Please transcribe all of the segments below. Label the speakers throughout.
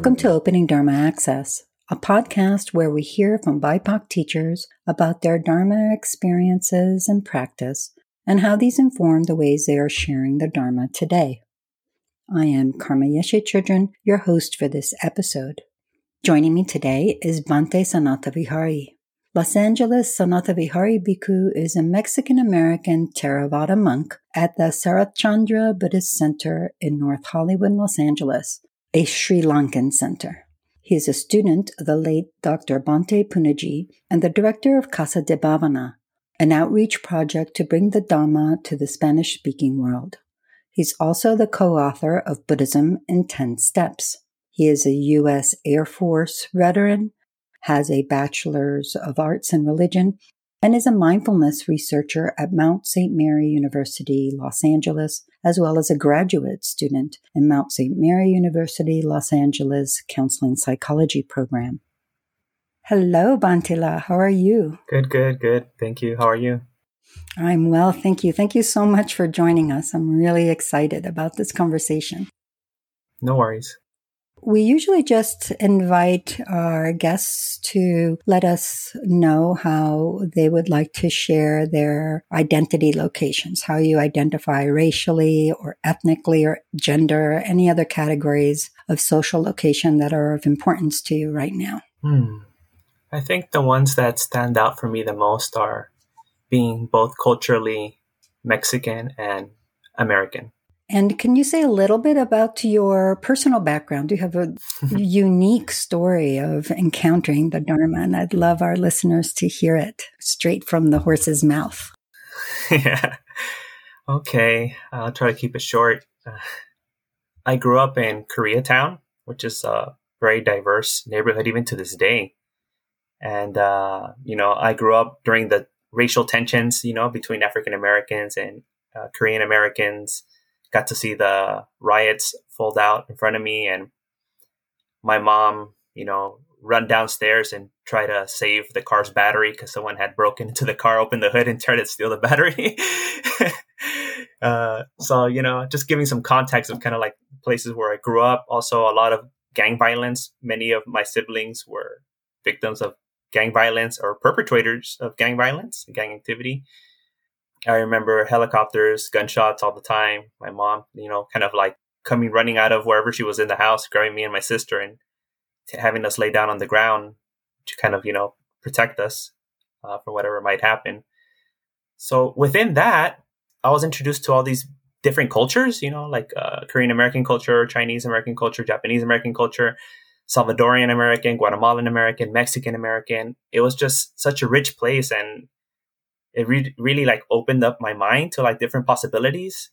Speaker 1: Welcome to Opening Dharma Access, a podcast where we hear from BIPOC teachers about their Dharma experiences and practice and how these inform the ways they are sharing the Dharma today. I am Karma Yeshe Chödrön, your host for this episode. Joining me today is Bhante Sanathavihari. Los Angeles Sanathavihari Bhikkhu is a Mexican American Theravada monk at the Sarathchandra Buddhist Center in North Hollywood, Los Angeles, a Sri Lankan center. He is a student of the late Dr. Bhante Punnaji and the director of Casa de Bhavana, an outreach project to bring the Dharma to the Spanish speaking world. He's also the co author of Buddhism in 10 Steps. He is a U.S. Air Force veteran, has a Bachelor's of Arts in Religion, and is a mindfulness researcher at Mount St. Mary University, Los Angeles, as well as a graduate student in Mount St. Mary University, Los Angeles Counseling Psychology Program. Hello, Bhantila. How are you?
Speaker 2: Good, good, good. Thank you. How are you?
Speaker 1: I'm well, thank you. Thank you so much for joining us. I'm really excited about this conversation.
Speaker 2: No worries.
Speaker 1: We usually just invite our guests to let us know how they would like to share their identity locations, how you identify racially or ethnically or gender, any other categories of social location that are of importance to you right now.
Speaker 2: Hmm. I think the ones that stand out for me the most are being both culturally Mexican and American.
Speaker 1: And can you say a little bit about your personal background? You have a unique story of encountering the Dharma, and I'd love our listeners to hear it straight from the horse's mouth.
Speaker 2: yeah. Okay. I'll try to keep it short. Uh, I grew up in Koreatown, which is a very diverse neighborhood even to this day. And, uh, you know, I grew up during the racial tensions, you know, between African Americans and uh, Korean Americans got to see the riots fold out in front of me and my mom, you know, run downstairs and try to save the car's battery because someone had broken into the car, opened the hood, and tried to steal the battery. uh, so, you know, just giving some context of kind of like places where I grew up. Also, a lot of gang violence. Many of my siblings were victims of gang violence or perpetrators of gang violence, gang activity. I remember helicopters, gunshots all the time. My mom, you know, kind of like coming running out of wherever she was in the house, grabbing me and my sister and having us lay down on the ground to kind of, you know, protect us uh, from whatever might happen. So within that, I was introduced to all these different cultures, you know, like uh, Korean American culture, Chinese American culture, Japanese American culture, Salvadorian American, Guatemalan American, Mexican American. It was just such a rich place and it re- really like opened up my mind to like different possibilities.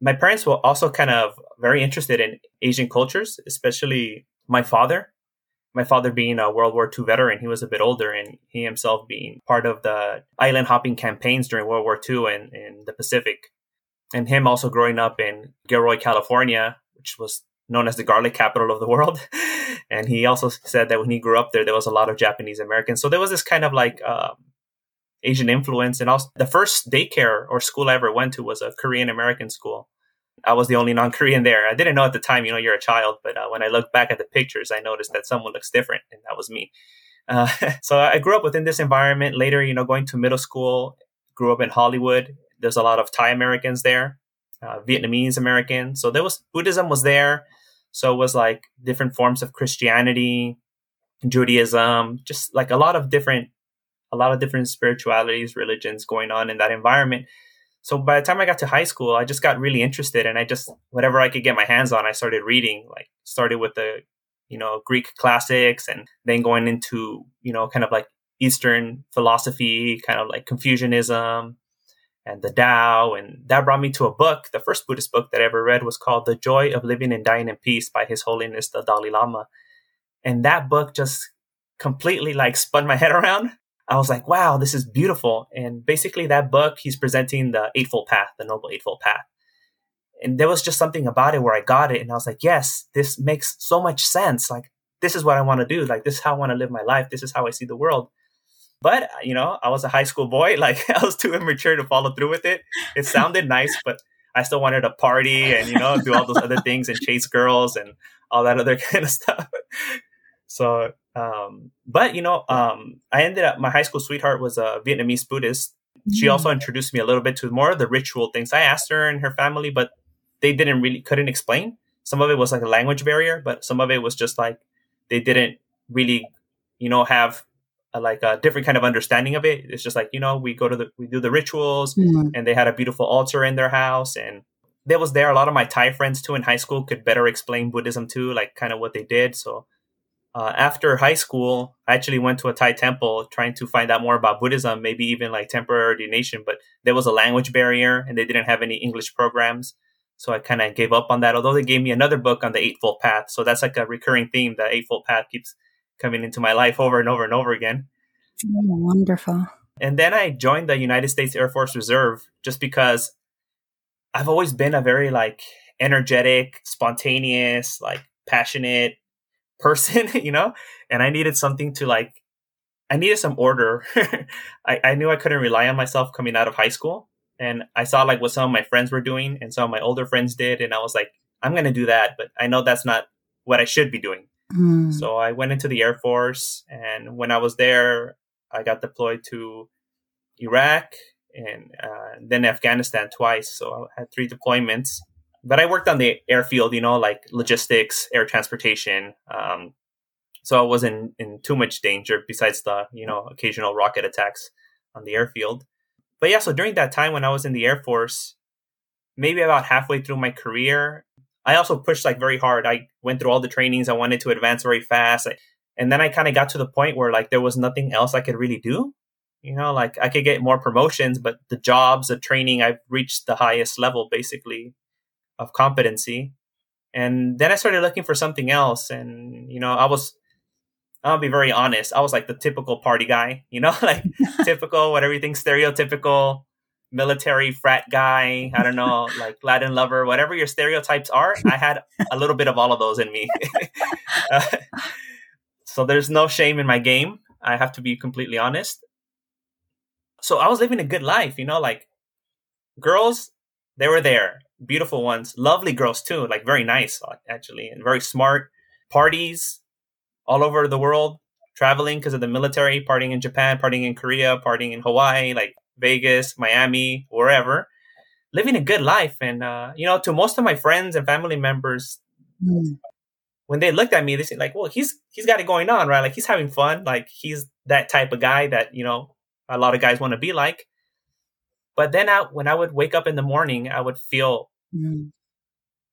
Speaker 2: My parents were also kind of very interested in Asian cultures, especially my father. My father being a World War II veteran, he was a bit older, and he himself being part of the island hopping campaigns during World War II in, in the Pacific. And him also growing up in Gilroy, California, which was known as the garlic capital of the world. and he also said that when he grew up there, there was a lot of Japanese Americans. So there was this kind of like um, Asian influence. And also, the first daycare or school I ever went to was a Korean American school. I was the only non Korean there. I didn't know at the time, you know, you're a child, but uh, when I look back at the pictures, I noticed that someone looks different, and that was me. Uh, so I grew up within this environment. Later, you know, going to middle school, grew up in Hollywood. There's a lot of Thai Americans there, uh, Vietnamese American. So there was Buddhism was there. So it was like different forms of Christianity, Judaism, just like a lot of different a lot of different spiritualities, religions going on in that environment. So by the time I got to high school, I just got really interested and I just whatever I could get my hands on, I started reading. Like started with the, you know, Greek classics and then going into, you know, kind of like Eastern philosophy, kind of like Confucianism and the Tao. And that brought me to a book. The first Buddhist book that I ever read was called The Joy of Living and Dying in Peace by His Holiness the Dalai Lama. And that book just completely like spun my head around I was like, wow, this is beautiful. And basically, that book, he's presenting the Eightfold Path, the Noble Eightfold Path. And there was just something about it where I got it. And I was like, yes, this makes so much sense. Like, this is what I want to do. Like, this is how I want to live my life. This is how I see the world. But, uh, you know, I was a high school boy. Like, I was too immature to follow through with it. It sounded nice, but I still wanted to party and, you know, do all those other things and chase girls and all that other kind of stuff. So, um, but you know, um, I ended up. My high school sweetheart was a Vietnamese Buddhist. She also mm. introduced me a little bit to more of the ritual things. I asked her and her family, but they didn't really couldn't explain. Some of it was like a language barrier, but some of it was just like they didn't really, you know, have a, like a different kind of understanding of it. It's just like you know, we go to the we do the rituals, mm-hmm. and they had a beautiful altar in their house, and that was there. A lot of my Thai friends too in high school could better explain Buddhism too, like kind of what they did. So uh, after high school, I actually went to a Thai temple trying to find out more about Buddhism, maybe even like temporary ordination. But there was a language barrier, and they didn't have any English programs. So I kind of gave up on that. Although they gave me another book on the Eightfold Path, so that's like a recurring theme. The Eightfold Path keeps coming into my life over and over and over again.
Speaker 1: Oh, wonderful.
Speaker 2: And then I joined the United States Air Force Reserve just because I've always been a very like energetic, spontaneous, like passionate person, you know? And I needed something to like I needed some order. I, I knew I couldn't rely on myself coming out of high school. And I saw like what some of my friends were doing and some of my older friends did. And I was like, I'm gonna do that, but I know that's not what I should be doing. Mm. So I went into the Air Force, and when I was there, I got deployed to Iraq and uh, then Afghanistan twice. So I had three deployments. But I worked on the airfield, you know, like logistics, air transportation. Um, so I wasn't in too much danger besides the, you know, occasional rocket attacks on the airfield. But yeah, so during that time when I was in the Air Force, maybe about halfway through my career, I also pushed like very hard. I went through all the trainings. I wanted to advance very fast. And then I kind of got to the point where like there was nothing else I could really do. You know, like I could get more promotions, but the jobs, the training, I've reached the highest level basically of competency. And then I started looking for something else. And, you know, I was, I'll be very honest. I was like the typical party guy, you know, like typical, what everything stereotypical military frat guy, I don't know, like Latin lover, whatever your stereotypes are, I had a little bit of all of those in me. uh, so there's no shame in my game. I have to be completely honest. So I was living a good life, you know, like girls, they were there, beautiful ones, lovely girls too, like very nice actually, and very smart. Parties all over the world, traveling because of the military, partying in Japan, partying in Korea, partying in Hawaii, like Vegas, Miami, wherever, living a good life. And, uh, you know, to most of my friends and family members, mm. when they looked at me, they said like, well, he's, he's got it going on, right? Like he's having fun. Like he's that type of guy that, you know, a lot of guys want to be like. But then I, when I would wake up in the morning, I would feel mm.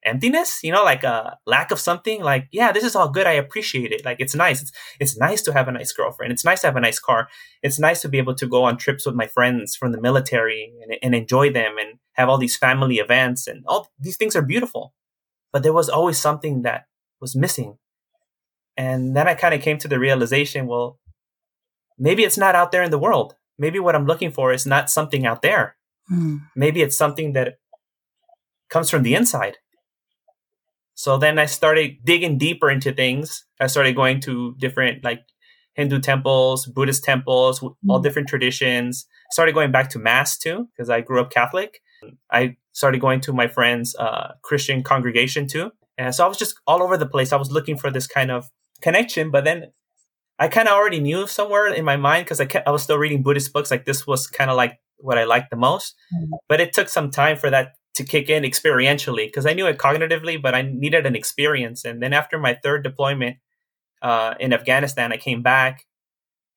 Speaker 2: Emptiness you know like a lack of something like yeah this is all good i appreciate it like it's nice it's, it's nice to have a nice girlfriend it's nice to have a nice car it's nice to be able to go on trips with my friends from the military and, and enjoy them and have all these family events and all these things are beautiful. But there was always something that was missing. And then i kind of came to the realization well maybe it's not out there in the world. Maybe what i'm looking for is not something out there. Mm. maybe it's something that comes from the inside so then I started digging deeper into things. I started going to different like Hindu temples, Buddhist temples, all different traditions. Started going back to mass too because I grew up Catholic. I started going to my friend's uh, Christian congregation too, and so I was just all over the place. I was looking for this kind of connection, but then I kind of already knew somewhere in my mind because I kept, I was still reading Buddhist books. Like this was kind of like what I liked the most, mm-hmm. but it took some time for that to kick in experientially because I knew it cognitively, but I needed an experience. And then after my third deployment uh, in Afghanistan, I came back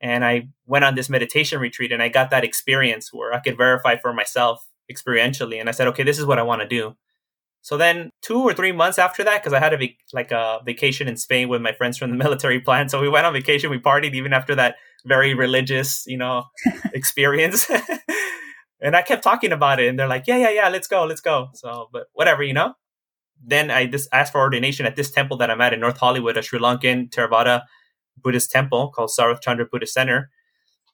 Speaker 2: and I went on this meditation retreat and I got that experience where I could verify for myself experientially. And I said, okay, this is what I want to do. So then, two or three months after that, because I had a vac- like a vacation in Spain with my friends from the military plan, so we went on vacation. We partied even after that very religious, you know, experience. And I kept talking about it, and they're like, "Yeah, yeah, yeah, let's go, let's go." So, but whatever, you know. Then I just asked for ordination at this temple that I'm at in North Hollywood, a Sri Lankan Theravada Buddhist temple called Sarathchandra Buddhist Center,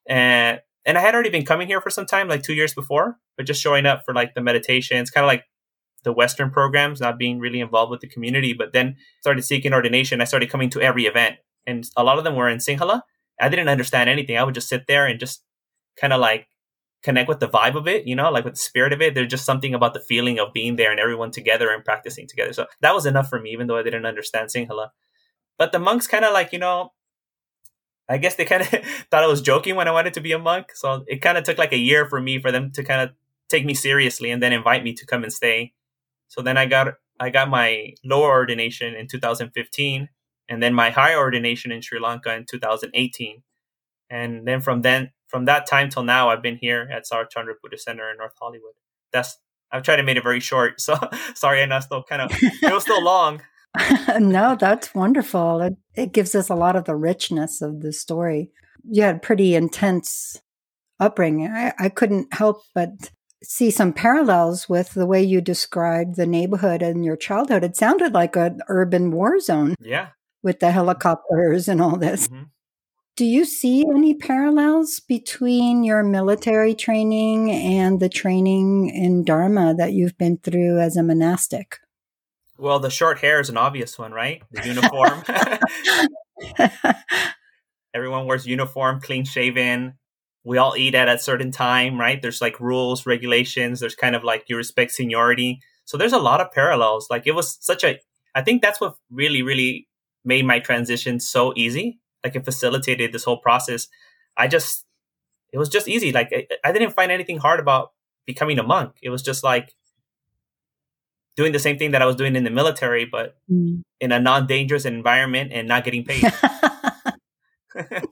Speaker 2: and and I had already been coming here for some time, like two years before, but just showing up for like the meditations, kind of like the Western programs, not being really involved with the community. But then started seeking ordination. I started coming to every event, and a lot of them were in Sinhala. I didn't understand anything. I would just sit there and just kind of like connect with the vibe of it, you know, like with the spirit of it. There's just something about the feeling of being there and everyone together and practicing together. So that was enough for me, even though I didn't understand Sinhala. but the monks kind of like, you know, I guess they kind of thought I was joking when I wanted to be a monk. So it kind of took like a year for me for them to kind of take me seriously and then invite me to come and stay. So then I got I got my lower ordination in 2015 and then my higher ordination in Sri Lanka in 2018. And then from then from that time till now I've been here at Sarathchandra Buddhist Center in North Hollywood. That's I've tried to make it very short. So sorry, I know still kind of it was still long.
Speaker 1: no, that's wonderful. It, it gives us a lot of the richness of the story. You had pretty intense upbringing. I, I couldn't help but see some parallels with the way you described the neighborhood in your childhood. It sounded like an urban war zone.
Speaker 2: Yeah.
Speaker 1: With the helicopters and all this. Mm-hmm. Do you see any parallels between your military training and the training in Dharma that you've been through as a monastic?
Speaker 2: Well, the short hair is an obvious one, right? The uniform. Everyone wears uniform, clean shaven. We all eat at a certain time, right? There's like rules, regulations. There's kind of like you respect seniority. So there's a lot of parallels. Like it was such a, I think that's what really, really made my transition so easy. Like it facilitated this whole process. I just, it was just easy. Like I, I didn't find anything hard about becoming a monk. It was just like, doing the same thing that I was doing in the military, but mm. in a non dangerous environment and not getting paid.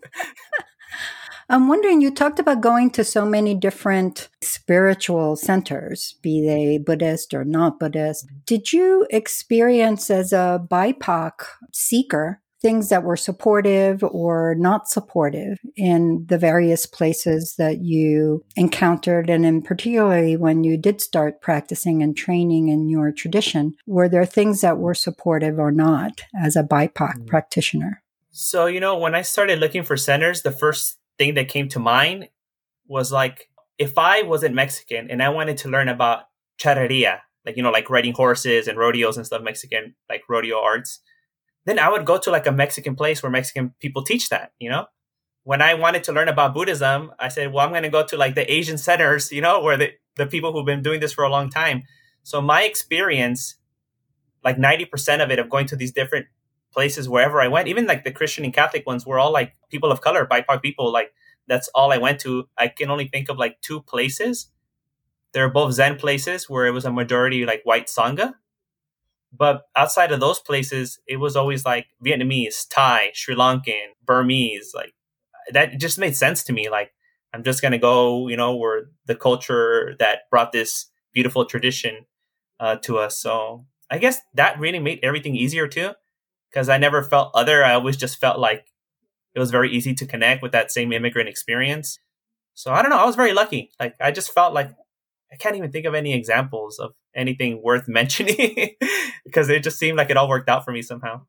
Speaker 1: I'm wondering, you talked about going to so many different spiritual centers, be they Buddhist or not Buddhist. Did you experience as a BIPOC seeker things that were supportive or not supportive in the various places that you encountered and in particularly when you did start practicing and training in your tradition were there things that were supportive or not as a bipoc mm-hmm. practitioner
Speaker 2: so you know when i started looking for centers the first thing that came to mind was like if i wasn't mexican and i wanted to learn about charreria like you know like riding horses and rodeos and stuff mexican like rodeo arts then I would go to like a Mexican place where Mexican people teach that, you know? When I wanted to learn about Buddhism, I said, well, I'm going to go to like the Asian centers, you know, where the, the people who've been doing this for a long time. So my experience, like 90% of it of going to these different places wherever I went, even like the Christian and Catholic ones were all like people of color, BIPOC people. Like that's all I went to. I can only think of like two places. They're both Zen places where it was a majority like white Sangha but outside of those places, it was always like Vietnamese, Thai, Sri Lankan, Burmese. Like that just made sense to me. Like I'm just gonna go, you know, where the culture that brought this beautiful tradition uh, to us. So I guess that really made everything easier too, because I never felt other. I always just felt like it was very easy to connect with that same immigrant experience. So I don't know. I was very lucky. Like I just felt like I can't even think of any examples of anything worth mentioning because it just seemed like it all worked out for me somehow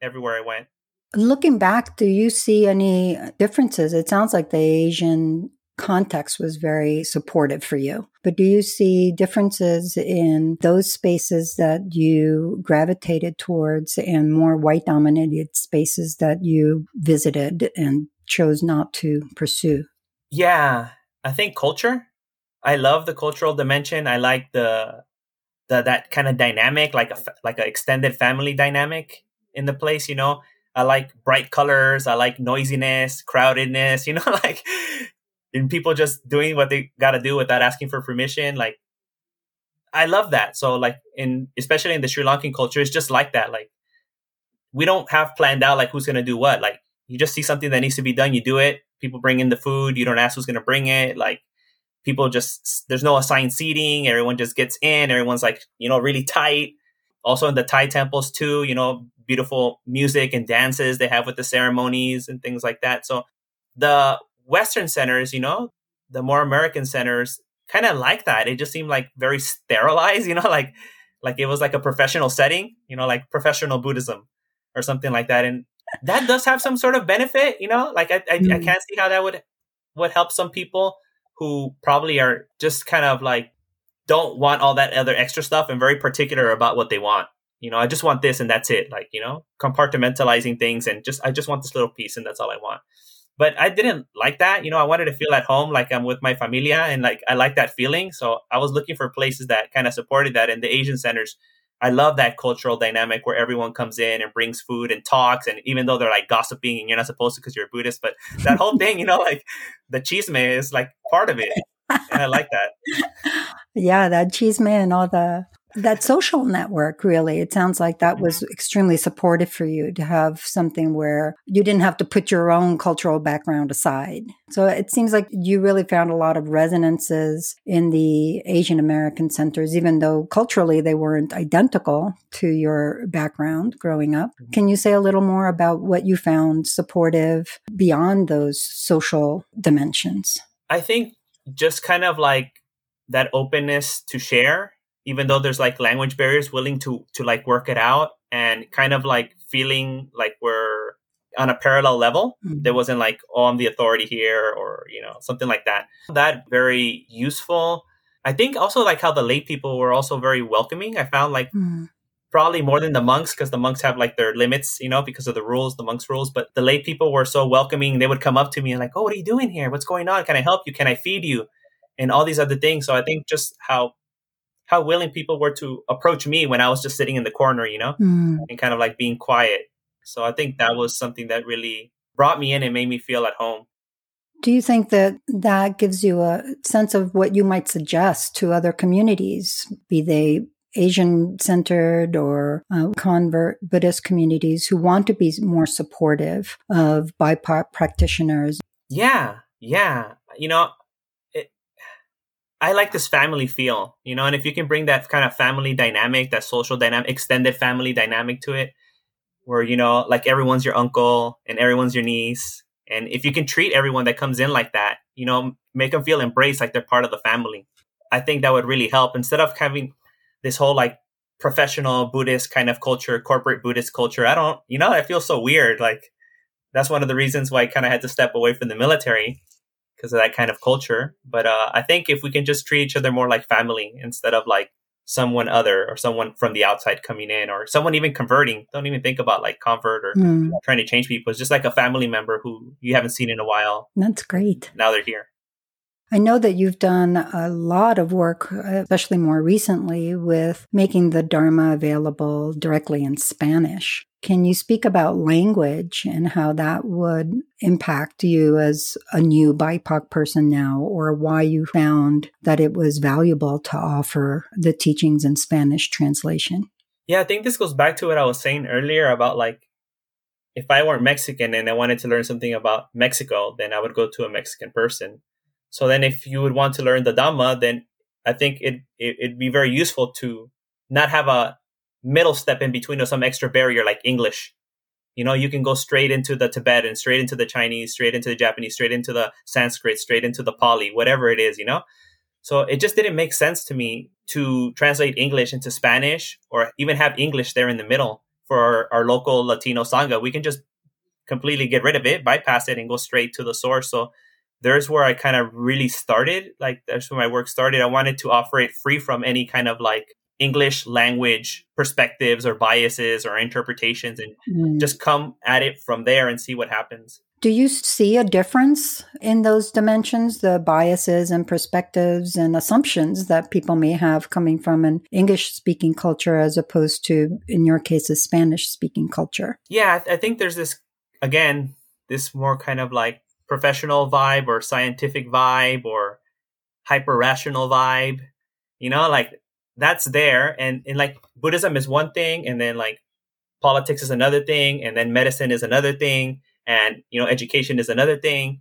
Speaker 2: everywhere I went.
Speaker 1: Looking back, do you see any differences? It sounds like the Asian context was very supportive for you. But do you see differences in those spaces that you gravitated towards and more white dominated spaces that you visited and chose not to pursue?
Speaker 2: Yeah, I think culture. I love the cultural dimension. I like the the that kind of dynamic, like a like an extended family dynamic in the place. You know, I like bright colors. I like noisiness, crowdedness. You know, like and people just doing what they got to do without asking for permission. Like I love that. So like in especially in the Sri Lankan culture, it's just like that. Like we don't have planned out like who's gonna do what. Like you just see something that needs to be done, you do it. People bring in the food. You don't ask who's gonna bring it. Like people just there's no assigned seating. Everyone just gets in. Everyone's like you know really tight. Also in the thai temples too you know beautiful music and dances they have with the ceremonies and things like that. So the western centers you know the more american centers kind of like that. It just seemed like very sterilized you know like like it was like a professional setting you know like professional buddhism or something like that. And that does have some sort of benefit you know like i, I, mm. I can't see how that would would help some people who probably are just kind of like don't want all that other extra stuff and very particular about what they want. You know, I just want this and that's it. Like, you know, compartmentalizing things and just, I just want this little piece and that's all I want. But I didn't like that. You know, I wanted to feel at home like I'm with my familia and like I like that feeling. So I was looking for places that kind of supported that. And the Asian centers, I love that cultural dynamic where everyone comes in and brings food and talks. And even though they're like gossiping and you're not supposed to because you're a Buddhist, but that whole thing, you know, like the chisme is like part of it. And I like that.
Speaker 1: Yeah, that chisme and all the that social network really it sounds like that was mm-hmm. extremely supportive for you to have something where you didn't have to put your own cultural background aside so it seems like you really found a lot of resonances in the asian american centers even though culturally they weren't identical to your background growing up mm-hmm. can you say a little more about what you found supportive beyond those social dimensions
Speaker 2: i think just kind of like that openness to share even though there's like language barriers willing to to like work it out and kind of like feeling like we're on a parallel level mm-hmm. there wasn't like oh i'm the authority here or you know something like that. That very useful. I think also like how the lay people were also very welcoming. I found like mm-hmm. probably more than the monks because the monks have like their limits you know because of the rules the monks rules but the lay people were so welcoming. They would come up to me and like oh what are you doing here? What's going on? Can i help you? Can i feed you? and all these other things. So i think just how how willing people were to approach me when I was just sitting in the corner, you know, mm. and kind of like being quiet. So I think that was something that really brought me in and made me feel at home.
Speaker 1: Do you think that that gives you a sense of what you might suggest to other communities, be they Asian centered or uh, convert Buddhist communities who want to be more supportive of BIPOC practitioners?
Speaker 2: Yeah, yeah. You know, I like this family feel, you know, and if you can bring that kind of family dynamic, that social dynamic, extended family dynamic to it, where, you know, like everyone's your uncle and everyone's your niece. And if you can treat everyone that comes in like that, you know, make them feel embraced like they're part of the family. I think that would really help instead of having this whole like professional Buddhist kind of culture, corporate Buddhist culture. I don't, you know, I feel so weird. Like that's one of the reasons why I kind of had to step away from the military because of that kind of culture. But uh, I think if we can just treat each other more like family instead of like someone other or someone from the outside coming in or someone even converting, don't even think about like convert or mm. trying to change people. It's just like a family member who you haven't seen in a while.
Speaker 1: That's great.
Speaker 2: Now they're here.
Speaker 1: I know that you've done a lot of work, especially more recently, with making the Dharma available directly in Spanish. Can you speak about language and how that would impact you as a new BIPOC person now, or why you found that it was valuable to offer the teachings in Spanish translation?
Speaker 2: Yeah, I think this goes back to what I was saying earlier about like if I weren't Mexican and I wanted to learn something about Mexico, then I would go to a Mexican person. So then if you would want to learn the Dhamma, then I think it, it it'd be very useful to not have a middle step in between or some extra barrier like English. You know, you can go straight into the Tibetan, straight into the Chinese, straight into the Japanese, straight into the Sanskrit, straight into the Pali, whatever it is, you know? So it just didn't make sense to me to translate English into Spanish or even have English there in the middle for our, our local Latino Sangha. We can just completely get rid of it, bypass it, and go straight to the source. So there's where I kind of really started. Like, that's where my work started. I wanted to offer it free from any kind of like English language perspectives or biases or interpretations and mm. just come at it from there and see what happens.
Speaker 1: Do you see a difference in those dimensions, the biases and perspectives and assumptions that people may have coming from an English speaking culture as opposed to, in your case, a Spanish speaking culture?
Speaker 2: Yeah, I think there's this, again, this more kind of like professional vibe or scientific vibe or hyper rational vibe. You know, like that's there. And, and like buddhism is one thing and then like politics is another thing and then medicine is another thing and you know education is another thing.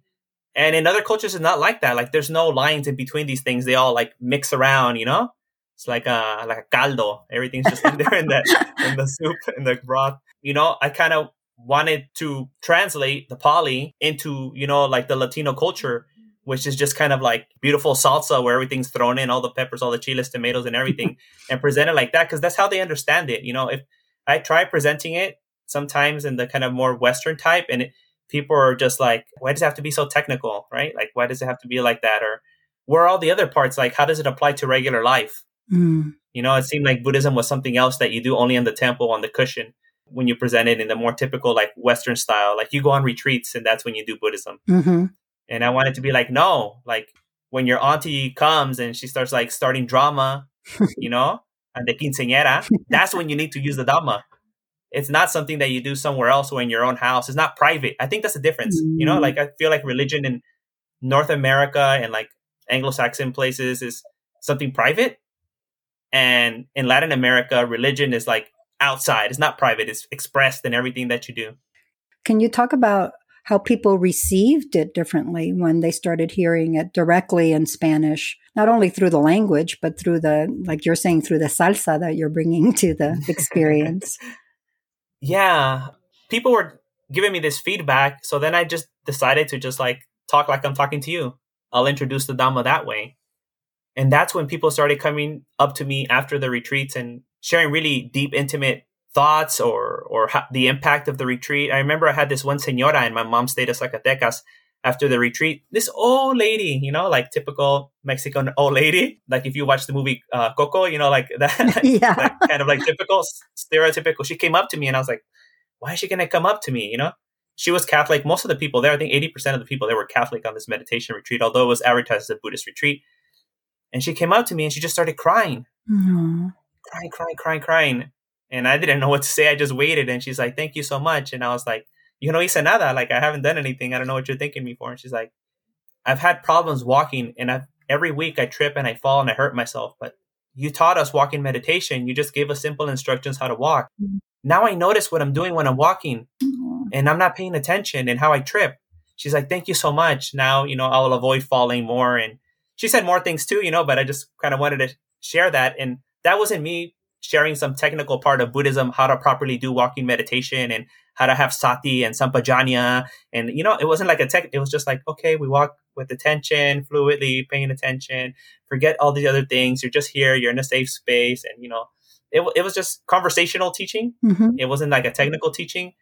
Speaker 2: And in other cultures it's not like that. Like there's no lines in between these things. They all like mix around you know? It's like a like a caldo. Everything's just in there in the in the soup in the broth. You know i kind of wanted to translate the pali into you know like the latino culture which is just kind of like beautiful salsa where everything's thrown in, all the peppers, all the chiles, tomatoes, and everything, and present it like that because that's how they understand it. You know, if I try presenting it sometimes in the kind of more Western type, and it, people are just like, why does it have to be so technical, right? Like, why does it have to be like that? Or where are all the other parts? Like, how does it apply to regular life? Mm. You know, it seemed like Buddhism was something else that you do only in the temple on the cushion when you present it in the more typical like Western style. Like you go on retreats and that's when you do Buddhism. Mm-hmm. And I wanted to be like, no, like when your auntie comes and she starts like starting drama, you know, and the quinceañera, that's when you need to use the Dhamma. It's not something that you do somewhere else or in your own house. It's not private. I think that's the difference. Mm. You know, like I feel like religion in North America and like Anglo-Saxon places is something private. And in Latin America, religion is like outside. It's not private. It's expressed in everything that you do.
Speaker 1: Can you talk about how people received it differently when they started hearing it directly in Spanish, not only through the language, but through the, like you're saying, through the salsa that you're bringing to the experience?
Speaker 2: yeah. People were giving me this feedback. So then I just decided to just like talk like I'm talking to you. I'll introduce the Dhamma that way. And that's when people started coming up to me after the retreats and sharing really deep, intimate thoughts or or ha- the impact of the retreat. I remember I had this one señora and my mom stayed at Zacatecas after the retreat. This old lady, you know, like typical Mexican old lady. Like if you watch the movie uh, Coco, you know, like that, yeah. like kind of like typical, stereotypical. She came up to me and I was like, why is she going to come up to me? You know, she was Catholic. Most of the people there, I think 80% of the people there were Catholic on this meditation retreat, although it was advertised as a Buddhist retreat. And she came up to me and she just started crying, mm-hmm. crying, crying, crying, crying. And I didn't know what to say. I just waited. And she's like, thank you so much. And I was like, you know, hice nada. Like, I haven't done anything. I don't know what you're thanking me for. And she's like, I've had problems walking and I've, every week I trip and I fall and I hurt myself. But you taught us walking meditation. You just gave us simple instructions how to walk. Mm-hmm. Now I notice what I'm doing when I'm walking mm-hmm. and I'm not paying attention and how I trip. She's like, thank you so much. Now, you know, I'll avoid falling more. And she said more things too, you know, but I just kind of wanted to share that. And that wasn't me sharing some technical part of Buddhism, how to properly do walking meditation and how to have sati and sampajanya. And, you know, it wasn't like a tech, it was just like, okay, we walk with attention, fluidly, paying attention, forget all these other things. You're just here, you're in a safe space. And, you know, it, it was just conversational teaching. Mm-hmm. It wasn't like a technical teaching.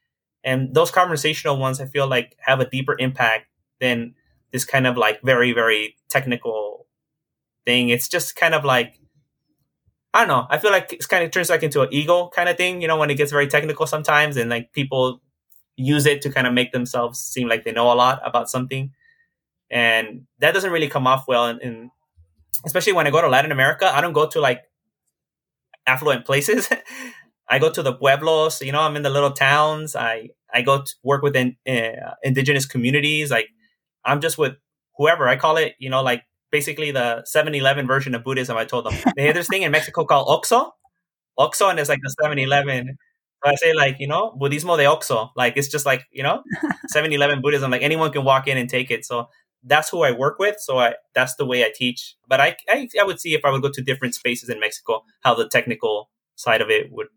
Speaker 2: And those conversational ones, I feel like have a deeper impact than this kind of like very, very technical thing. It's just kind of like, I don't know. I feel like it kind of turns like into an ego kind of thing, you know, when it gets very technical sometimes and like people use it to kind of make themselves seem like they know a lot about something. And that doesn't really come off well. And, and especially when I go to Latin America, I don't go to like affluent places. I go to the pueblos, you know, I'm in the little towns. I, I go to work with in, uh, indigenous communities. Like I'm just with whoever I call it, you know, like basically the 7-Eleven version of Buddhism. I told them they have this thing in Mexico called Oxxo. Oxxo, and it's like the 7-Eleven. So I say like, you know, Budismo de Oxxo. Like it's just like, you know, 7-Eleven Buddhism. Like anyone can walk in and take it. So that's who I work with. So I, that's the way I teach. But I, I, I would see if I would go to different spaces in Mexico, how the technical side of it would,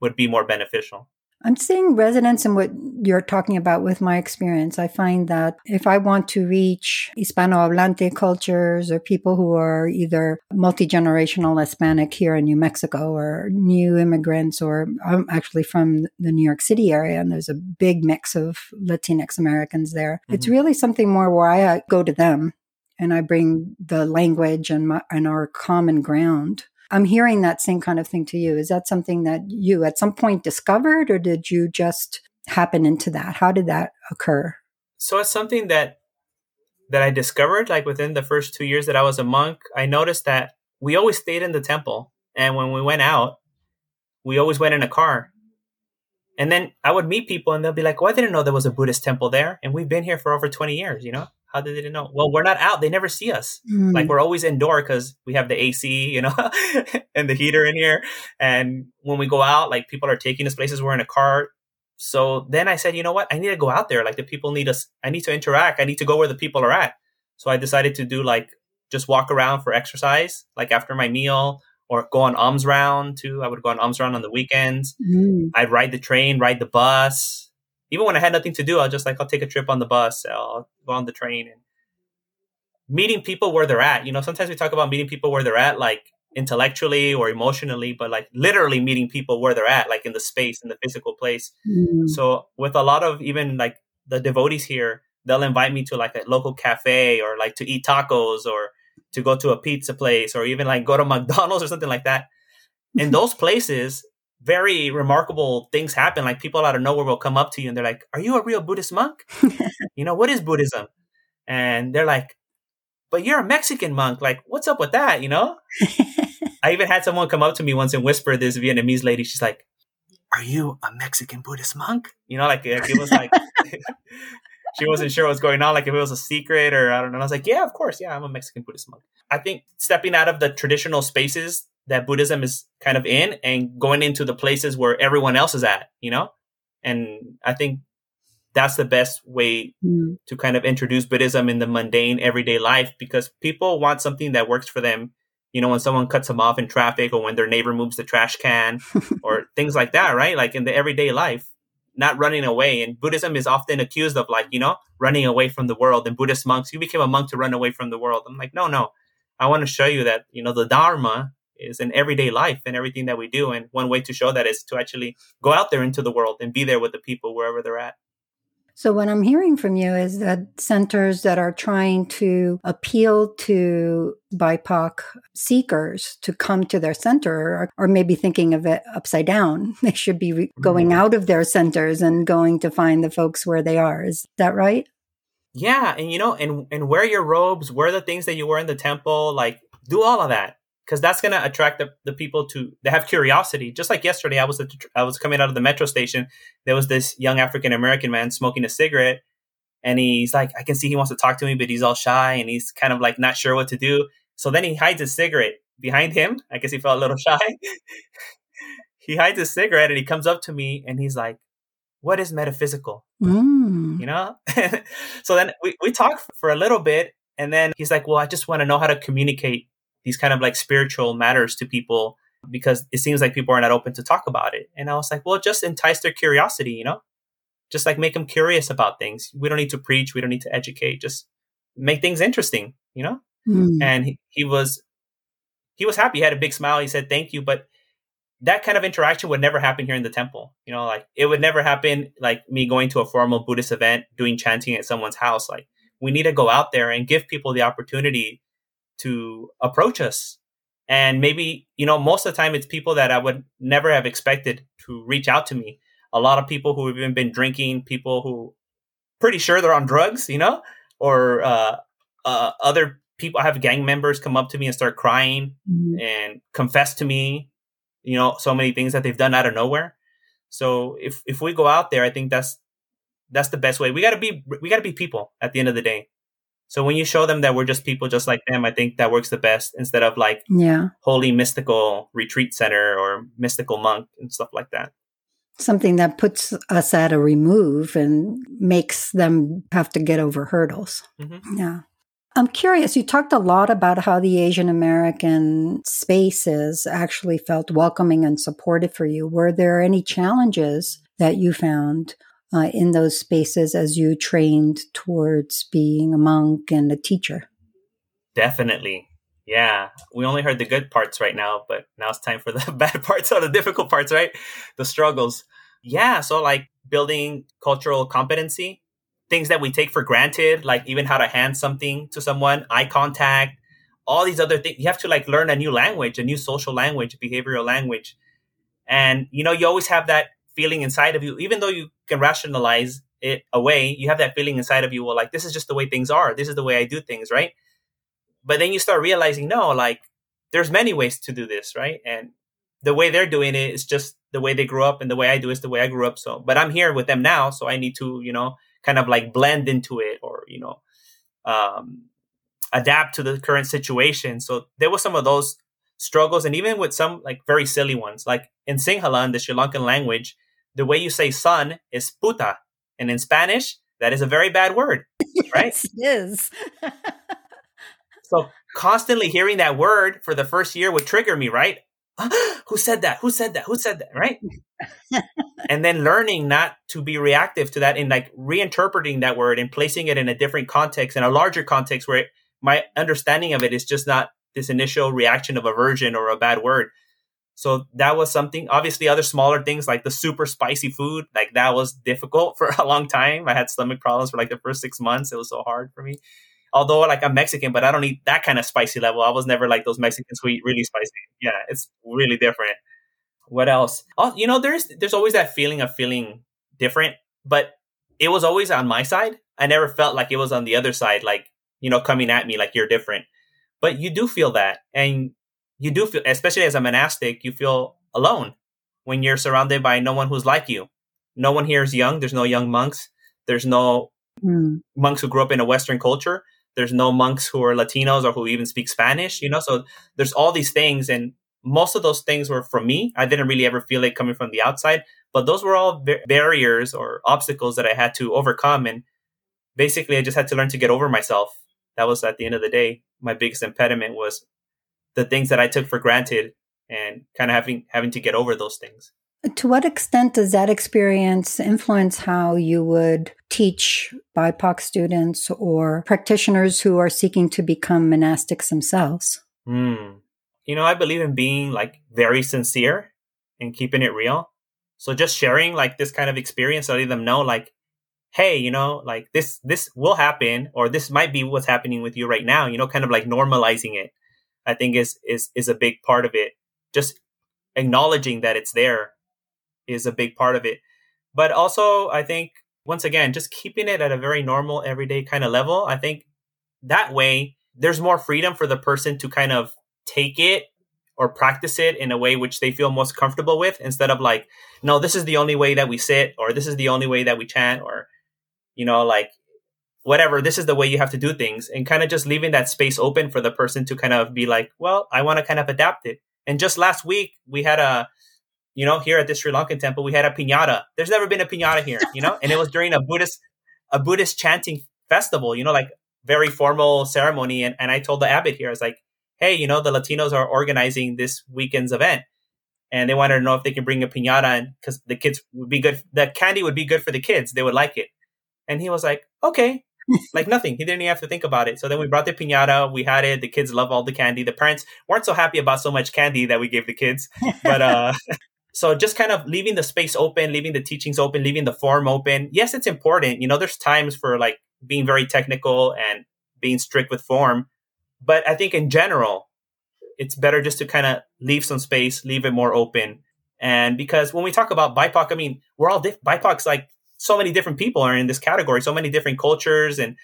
Speaker 2: would be more beneficial.
Speaker 1: I'm seeing resonance in what you're talking about with my experience. I find that if I want to reach Hispanohablante cultures or people who are either multi generational Hispanic here in New Mexico or new immigrants, or I'm actually from the New York City area and there's a big mix of Latinx Americans there, mm-hmm. it's really something more where I go to them and I bring the language and, my, and our common ground I'm hearing that same kind of thing to you. Is that something that you at some point discovered or did you just happen into that? How did that occur?
Speaker 2: So it's something that that I discovered like within the first 2 years that I was a monk. I noticed that we always stayed in the temple and when we went out, we always went in a car. And then I would meet people and they'll be like, "Well, I didn't know there was a Buddhist temple there and we've been here for over 20 years, you know?" How did they know? Well, we're not out. They never see us. Mm. Like we're always indoor because we have the AC, you know, and the heater in here. And when we go out, like people are taking us places. We're in a car. So then I said, you know what? I need to go out there. Like the people need us. I need to interact. I need to go where the people are at. So I decided to do like just walk around for exercise, like after my meal, or go on alms round too. I would go on alms round on the weekends. Mm. I'd ride the train, ride the bus even when I had nothing to do, I'll just like I'll take a trip on the bus, I'll go on the train and meeting people where they're at. You know, sometimes we talk about meeting people where they're at, like intellectually or emotionally, but like literally meeting people where they're at, like in the space, in the physical place. Mm. So with a lot of even like the devotees here, they'll invite me to like a local cafe or like to eat tacos or to go to a pizza place or even like go to McDonald's or something like that. In those places, very remarkable things happen. Like people out of nowhere will come up to you and they're like, Are you a real Buddhist monk? you know, what is Buddhism? And they're like, But you're a Mexican monk. Like, what's up with that? You know? I even had someone come up to me once and whisper this Vietnamese lady. She's like, "Are you a Mexican Buddhist monk?" You know, like, like it was like she wasn't sure what's going on, like if it was a secret or I don't know. And I was like, "Yeah, of course, yeah, I'm a Mexican Buddhist monk." I think stepping out of the traditional spaces that Buddhism is kind of in and going into the places where everyone else is at, you know, and I think that's the best way mm. to kind of introduce Buddhism in the mundane everyday life because people want something that works for them. You know, when someone cuts them off in traffic or when their neighbor moves the trash can or things like that, right? Like in the everyday life, not running away. And Buddhism is often accused of like, you know, running away from the world. And Buddhist monks, you became a monk to run away from the world. I'm like, no, no. I want to show you that, you know, the Dharma is in everyday life and everything that we do. And one way to show that is to actually go out there into the world and be there with the people wherever they're at.
Speaker 1: So, what I'm hearing from you is that centers that are trying to appeal to BIPOC seekers to come to their center are, maybe thinking of it upside down. They should be re- going mm-hmm. out of their centers and going to find the folks where they are. Is that right?
Speaker 2: Yeah, and you know, and and wear your robes, wear the things that you wear in the temple, like do all of that because that's going to attract the, the people to they have curiosity. Just like yesterday i was at, i was coming out of the metro station. There was this young african american man smoking a cigarette and he's like i can see he wants to talk to me but he's all shy and he's kind of like not sure what to do. So then he hides his cigarette behind him. I guess he felt a little shy. He hides his cigarette and he comes up to me and he's like what is metaphysical? Mm. you know? So then we, we talk for a little bit and then he's like well i just want to know how to communicate these kind of like spiritual matters to people because it seems like people are not open to talk about it. And I was like, well, just entice their curiosity, you know? Just like make them curious about things. We don't need to preach, we don't need to educate, just make things interesting, you know? Mm. And he, he was he was happy, he had a big smile, he said thank you, but that kind of interaction would never happen here in the temple. You know, like it would never happen like me going to a formal Buddhist event, doing chanting at someone's house. Like we need to go out there and give people the opportunity to approach us. And maybe, you know, most of the time it's people that I would never have expected to reach out to me. A lot of people who have even been drinking, people who pretty sure they're on drugs, you know, or uh, uh, other people. I have gang members come up to me and start crying mm-hmm. and confess to me, you know, so many things that they've done out of nowhere. So if if we go out there, I think that's that's the best way. We got to be we got to be people at the end of the day. So when you show them that we're just people just like them, I think that works the best instead of like
Speaker 1: yeah.
Speaker 2: holy mystical retreat center or mystical monk and stuff like that.
Speaker 1: Something that puts us at a remove and makes them have to get over hurdles. Mm-hmm. Yeah. I'm curious, you talked a lot about how the Asian American spaces actually felt welcoming and supportive for you. Were there any challenges that you found uh, in those spaces as you trained towards being a monk and a teacher?
Speaker 2: Definitely. Yeah. We only heard the good parts right now, but now it's time for the bad parts or the difficult parts, right? The struggles. Yeah. So, like building cultural competency, things that we take for granted, like even how to hand something to someone, eye contact, all these other things. You have to like learn a new language, a new social language, behavioral language. And, you know, you always have that feeling inside of you, even though you can rationalize it away, you have that feeling inside of you, well, like, this is just the way things are. This is the way I do things, right? But then you start realizing, no, like, there's many ways to do this, right? And the way they're doing it is just the way they grew up, and the way I do is the way I grew up. So, but I'm here with them now, so I need to, you know, kind of like blend into it or, you know, um, adapt to the current situation. So there was some of those struggles, and even with some like very silly ones, like in Sinhala, the Sri Lankan language, the way you say son is puta. And in Spanish, that is a very bad word, right?
Speaker 1: Yes, it is.
Speaker 2: so constantly hearing that word for the first year would trigger me, right? Who said that? Who said that? Who said that? Right? and then learning not to be reactive to that and like reinterpreting that word and placing it in a different context, in a larger context where it, my understanding of it is just not this initial reaction of aversion or a bad word, so that was something. Obviously, other smaller things like the super spicy food, like that was difficult for a long time. I had stomach problems for like the first six months. It was so hard for me. Although, like I'm Mexican, but I don't eat that kind of spicy level. I was never like those Mexicans who eat really spicy. Yeah, it's really different. What else? Oh, you know, there's there's always that feeling of feeling different, but it was always on my side. I never felt like it was on the other side, like you know, coming at me like you're different. But you do feel that, and you do feel, especially as a monastic, you feel alone when you're surrounded by no one who's like you. No one here is young. There's no young monks. There's no mm. monks who grew up in a Western culture. There's no monks who are Latinos or who even speak Spanish, you know? So there's all these things. And most of those things were from me. I didn't really ever feel it coming from the outside, but those were all barriers or obstacles that I had to overcome. And basically, I just had to learn to get over myself. That was at the end of the day, my biggest impediment was the things that I took for granted and kind of having having to get over those things.
Speaker 1: To what extent does that experience influence how you would teach BIPOC students or practitioners who are seeking to become monastics themselves?
Speaker 2: Mm. You know, I believe in being like very sincere and keeping it real. So just sharing like this kind of experience, letting them know like, hey, you know, like this this will happen or this might be what's happening with you right now, you know, kind of like normalizing it. I think is is is a big part of it. Just acknowledging that it's there is a big part of it. But also, I think once again, just keeping it at a very normal, everyday kind of level. I think that way there's more freedom for the person to kind of take it or practice it in a way which they feel most comfortable with instead of like, no, this is the only way that we sit or this is the only way that we chant or, you know, like whatever, this is the way you have to do things and kind of just leaving that space open for the person to kind of be like, well, I want to kind of adapt it. And just last week we had a, you know, here at the Sri Lankan temple, we had a piñata. There's never been a piñata here, you know, and it was during a Buddhist, a Buddhist chanting festival, you know, like very formal ceremony. And, and I told the abbot here, I was like, hey, you know, the Latinos are organizing this weekend's event. And they wanted to know if they can bring a piñata because the kids would be good. The candy would be good for the kids. They would like it. And he was like, okay, like nothing. He didn't even have to think about it. So then we brought the piñata. We had it. The kids love all the candy. The parents weren't so happy about so much candy that we gave the kids. But uh, so just kind of leaving the space open, leaving the teachings open, leaving the form open. Yes, it's important. You know, there's times for like being very technical and being strict with form. But I think in general, it's better just to kind of leave some space, leave it more open. And because when we talk about BIPOC, I mean, we're all diff- BIPOC's like so many different people are in this category, so many different cultures and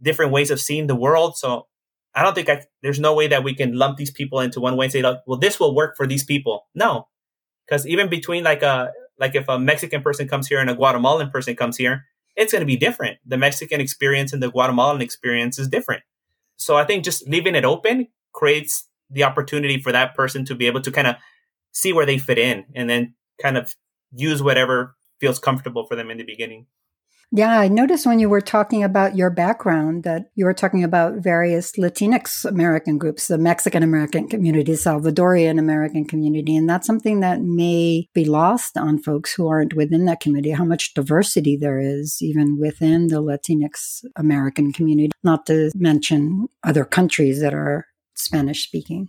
Speaker 2: different ways of seeing the world. So I don't think I, there's no way that we can lump these people into one way and say, well, this will work for these people. No, because even between like a like if a Mexican person comes here and a Guatemalan person comes here, it's going to be different. The Mexican experience and the Guatemalan experience is different. So I think just leaving it open creates the opportunity for that person to be able to kind of see where they fit in and then kind of use whatever feels comfortable for them in the beginning.
Speaker 1: Yeah, I noticed when you were talking about your background that you were talking about various Latinx American groups, the Mexican American community, Salvadorian American community. And that's something that may be lost on folks who aren't within that community, how much diversity there is even within the Latinx American community, not to mention other countries that are Spanish speaking.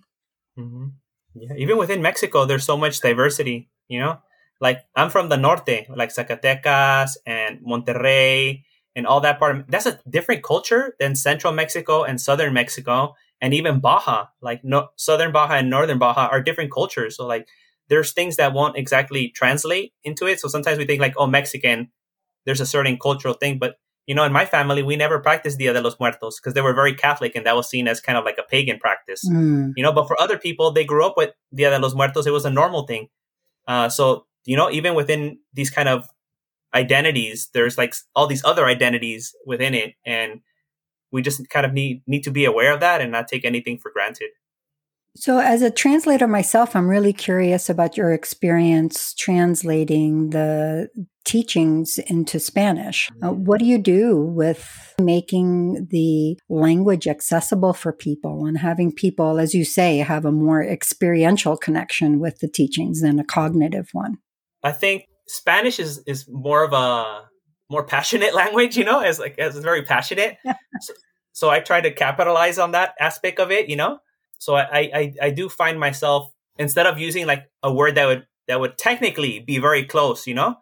Speaker 2: Mm-hmm. Yeah, even within Mexico, there's so much diversity, you know? Like I'm from the norte, like Zacatecas and Monterrey and all that part. Of, that's a different culture than central Mexico and southern Mexico and even Baja. Like no, southern Baja and northern Baja are different cultures. So like there's things that won't exactly translate into it. So sometimes we think like, oh, Mexican, there's a certain cultural thing, but you know, in my family, we never practiced Dia de los Muertos because they were very Catholic and that was seen as kind of like a pagan practice. Mm. You know, but for other people, they grew up with Dia de los Muertos. It was a normal thing. Uh, so you know, even within these kind of identities, there's like all these other identities within it. And we just kind of need, need to be aware of that and not take anything for granted.
Speaker 1: So, as a translator myself, I'm really curious about your experience translating the teachings into Spanish. Uh, what do you do with making the language accessible for people and having people, as you say, have a more experiential connection with the teachings than a cognitive one?
Speaker 2: I think Spanish is is more of a more passionate language, you know, as like as very passionate. so, so, I try to capitalize on that aspect of it, you know. So I, I I do find myself instead of using like a word that would that would technically be very close, you know,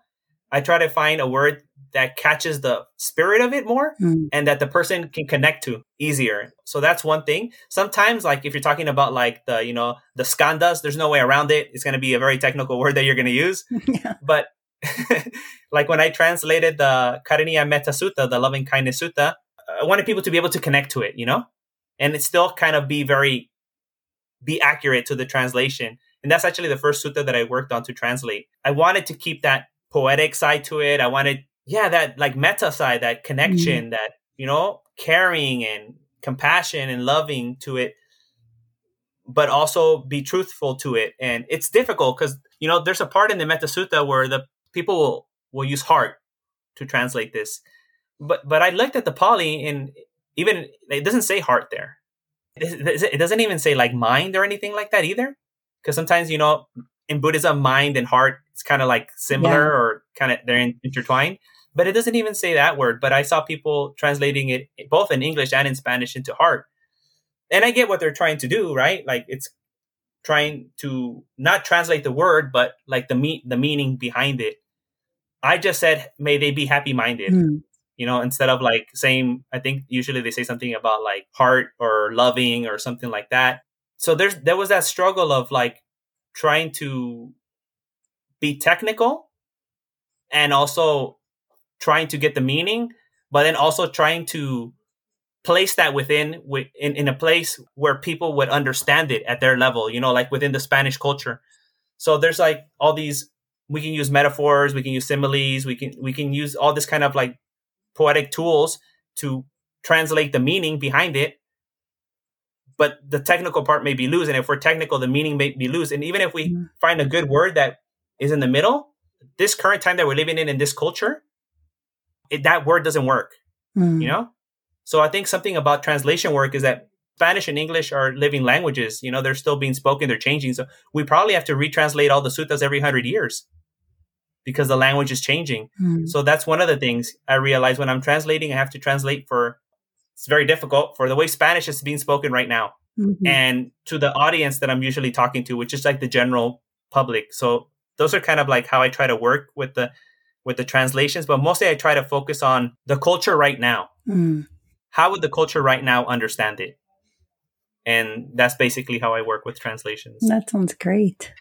Speaker 2: I try to find a word that catches the spirit of it more mm. and that the person can connect to easier. So that's one thing. Sometimes like if you're talking about like the, you know, the skandhas, there's no way around it. It's going to be a very technical word that you're going to use. yeah. But like when I translated the Karaniya Metta Sutta, the loving kindness sutta, I wanted people to be able to connect to it, you know? And it still kind of be very be accurate to the translation. And that's actually the first sutta that I worked on to translate. I wanted to keep that poetic side to it. I wanted, yeah, that like metta side, that connection, mm. that, you know, caring and compassion and loving to it, but also be truthful to it. And it's difficult because, you know, there's a part in the Metta Sutta where the people will, will use heart to translate this. But, but I looked at the Pali and even it doesn't say heart there. It doesn't even say like mind or anything like that either. Because sometimes, you know, in Buddhism, mind and heart it's kind of like similar yeah. or kind of they're intertwined. But it doesn't even say that word. But I saw people translating it both in English and in Spanish into heart. And I get what they're trying to do, right? Like it's trying to not translate the word, but like the meat, the meaning behind it. I just said, may they be happy minded. Mm you know instead of like saying i think usually they say something about like heart or loving or something like that so there's there was that struggle of like trying to be technical and also trying to get the meaning but then also trying to place that within in, in a place where people would understand it at their level you know like within the spanish culture. So there's like all these we can use metaphors we can use similes we can we can use all this kind of like poetic tools to translate the meaning behind it. But the technical part may be loose and if we're technical the meaning may be loose. And even if we mm. find a good word that is in the middle this current time that we're living in in this culture it, that word doesn't work mm. you know so i think something about translation work is that spanish and english are living languages you know they're still being spoken they're changing so we probably have to retranslate all the suttas every 100 years because the language is changing. Mm. So that's one of the things I realize when I'm translating, I have to translate for, it's very difficult for the way Spanish is being spoken right now mm-hmm. and to the audience that I'm usually talking to, which is like the general public. So those are kind of like how I try to work with the, with the translations, but mostly I try to focus on the culture right now. Mm. How would the culture right now understand it? And that's basically how I work with translations.
Speaker 1: That sounds great.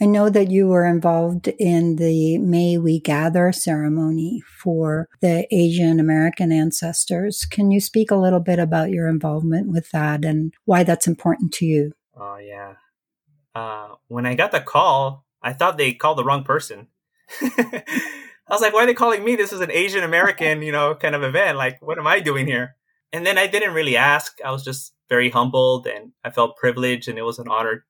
Speaker 1: I know that you were involved in the May We Gather ceremony for the Asian American ancestors. Can you speak a little bit about your involvement with that and why that's important to you?
Speaker 2: Oh, yeah. Uh, when I got the call, I thought they called the wrong person. I was like, why are they calling me? This is an Asian American, you know, kind of event. Like, what am I doing here? And then I didn't really ask. I was just very humbled and I felt privileged and it was an honor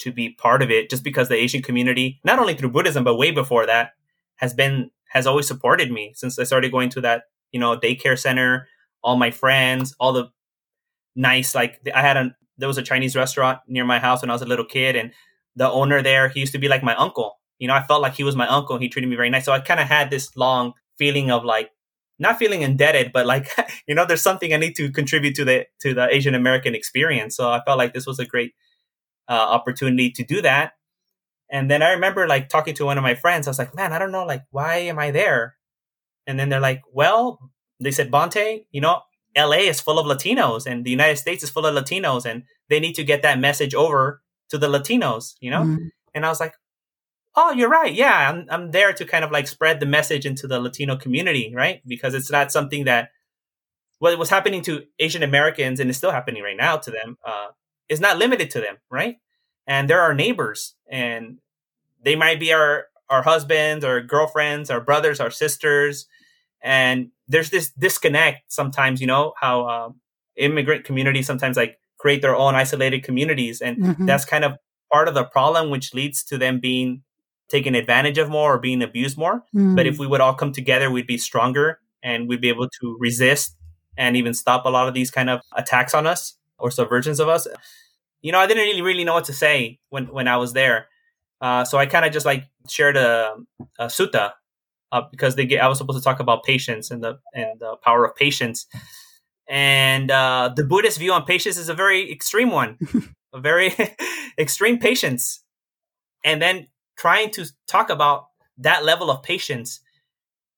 Speaker 2: to be part of it just because the Asian community, not only through Buddhism, but way before that, has been, has always supported me since I started going to that, you know, daycare center, all my friends, all the nice, like I had a, there was a Chinese restaurant near my house when I was a little kid and the owner there, he used to be like my uncle. You know, I felt like he was my uncle. And he treated me very nice. So I kind of had this long feeling of like, not feeling indebted, but like, you know, there's something I need to contribute to the, to the Asian American experience. So I felt like this was a great uh, opportunity to do that. And then I remember like talking to one of my friends. I was like, man, I don't know, like, why am I there? And then they're like, well, they said, Bhante, you know, LA is full of Latinos and the United States is full of Latinos and they need to get that message over to the Latinos, you know? Mm-hmm. And I was like, oh, you're right. Yeah, I'm, I'm there to kind of like spread the message into the Latino community, right? Because it's not something that what was happening to Asian Americans and is still happening right now to them. Uh, is not limited to them, right? And they're our neighbors, and they might be our our husbands, our girlfriends, our brothers, our sisters, and there's this disconnect sometimes. You know how um, immigrant communities sometimes like create their own isolated communities, and mm-hmm. that's kind of part of the problem, which leads to them being taken advantage of more or being abused more. Mm. But if we would all come together, we'd be stronger and we'd be able to resist and even stop a lot of these kind of attacks on us or subversions of us you know, I didn't really really know what to say when when I was there. Uh, so I kind of just like shared a, a sutta uh, because they get, I was supposed to talk about patience and the and the power of patience. And uh, the Buddhist view on patience is a very extreme one, a very extreme patience. And then trying to talk about that level of patience,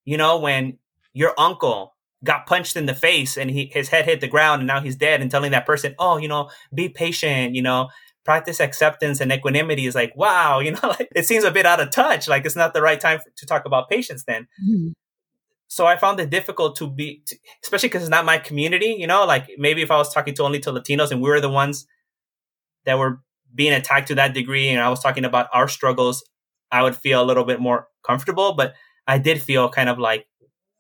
Speaker 2: you know, when your uncle got punched in the face and he, his head hit the ground and now he's dead and telling that person, oh, you know, be patient, you know, practice acceptance and equanimity is like, wow, you know, like it seems a bit out of touch. Like it's not the right time for, to talk about patience then. Mm-hmm. So I found it difficult to be, to, especially because it's not my community, you know, like maybe if I was talking to only to Latinos and we were the ones that were being attacked to that degree and I was talking about our struggles, I would feel a little bit more comfortable. But I did feel kind of like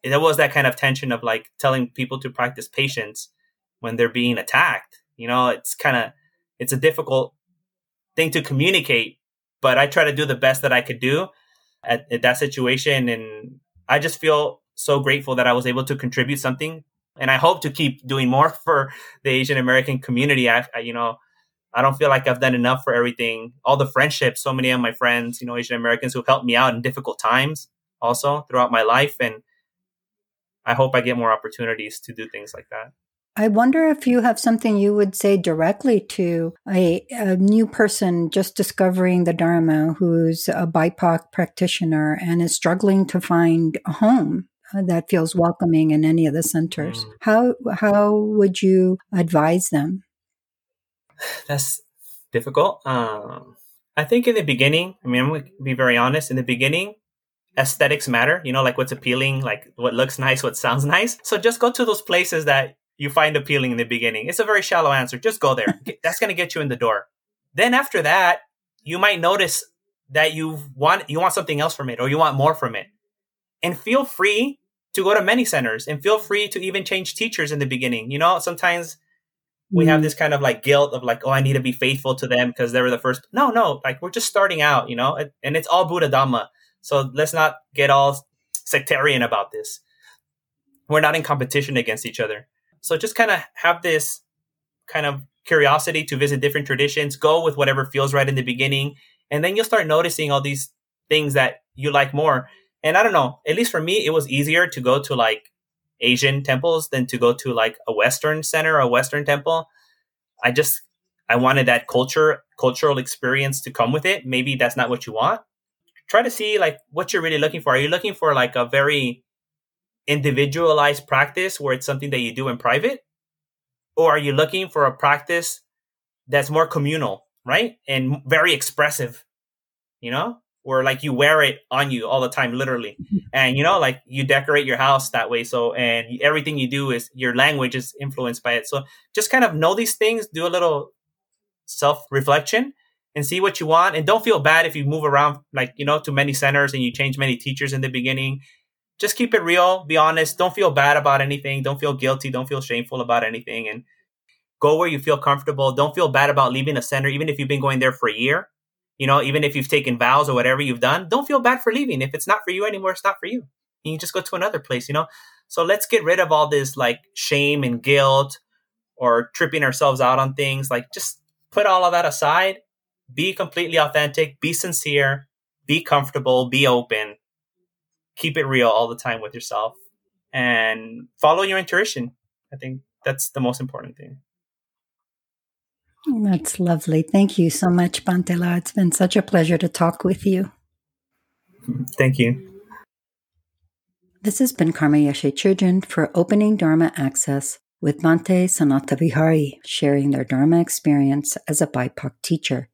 Speaker 2: there was that kind of tension of like telling people to practice patience when they're being attacked. You know, it's kind of it's a difficult thing to communicate, but I try to do the best that I could do at, at that situation, and I just feel so grateful that I was able to contribute something, and I hope to keep doing more for the Asian American community. I, I, you know, I don't feel like I've done enough for everything. All the friendships, so many of my friends, you know, Asian Americans who have helped me out in difficult times, also throughout my life, and I hope I get more opportunities to do things like that.
Speaker 1: I wonder if you have something you would say directly to a, a, new person just discovering the Dharma who's a BIPOC practitioner and is struggling to find a home that feels welcoming in any of the centers. Mm. How how would you advise them?
Speaker 2: That's difficult. Um, I think in the beginning, I mean, I'm going to be very honest. In the beginning, aesthetics matter. You know, like what's appealing, like what looks nice, what sounds nice. So just go to those places that you find appealing in the beginning? It's a very shallow answer. Just go there. That's going to get you in the door. Then after that, you might notice that you want you want something else from it or you want more from it. And feel free to go to many centers and feel free to even change teachers in the beginning. You know, sometimes we have mm. this kind of like guilt of like, oh, I need to be faithful to them because they were the first. No, no, like we're just starting out, you know, and it's all Buddha Dhamma. So let's not get all sectarian about this. We're not in competition against each other. So just kind of have this kind of curiosity to visit different traditions, go with whatever feels right in the beginning, and then you'll start noticing all these things that you like more. And I don't know, at least for me, it was easier to go to like Asian temples than to go to like a Western center, a Western temple. I just I wanted that culture cultural experience to come with it. Maybe that's not what you want. Try to see like what you're really looking for. Are you looking for like a very individualized practice where it's something that you do in private? Or are you looking for a practice that's more communal, right? And very expressive, you know? Where like you wear it on you all the time, literally. And you know, like you decorate your house that way. So, and everything you do is your language is influenced by it. So just kind of know these things, do a little self reflection and see what you want. And don't feel bad if you move around, like, you know, to many centers and you change many teachers in the beginning just keep it real, be honest. Don't feel bad about anything. Don't feel guilty. Don't feel shameful about anything. And go where you feel comfortable. Don't feel bad about leaving a center, even if you've been going there for a year. You know, even if you've taken vows or whatever you've done, don't feel bad for leaving. If it's not for you anymore, it's not for you. You just go to another place, you know? So let's get rid of all this like shame and guilt or tripping ourselves out on things. Like just put all of that aside. Be completely authentic, be sincere, be comfortable, be open, keep it real all the time with yourself and follow your intuition. I think that's the most important thing.
Speaker 1: That's lovely. Thank you so much, Bhante La. It's been such a pleasure to talk with you.
Speaker 2: Thank you.
Speaker 1: This has been Karma Yeshe Chödrön for Opening Dharma Access with Bhante Sanathavihari, sharing their Dharma experience as a BIPOC teacher.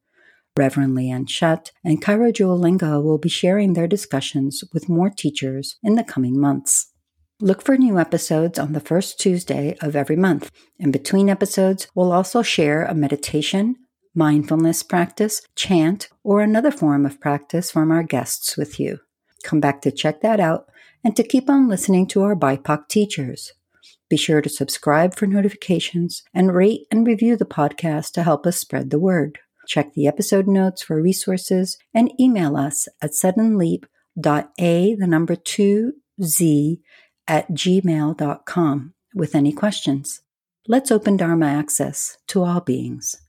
Speaker 1: Reverend Liên Shutt and Kaira Lingo will be sharing their discussions with more teachers in the coming months. Look for new episodes on the first Tuesday of every month. In between episodes, we'll also share a meditation, mindfulness practice, chant, or another form of practice from our guests with you. Come back to check that out and to keep on listening to our BIPOC teachers. Be sure to subscribe for notifications and rate and review the podcast to help us spread the word. Check the episode notes for resources and email us at suddenleap.a, the number 2z, at gmail.com with any questions. Let's open Dharma access to all beings.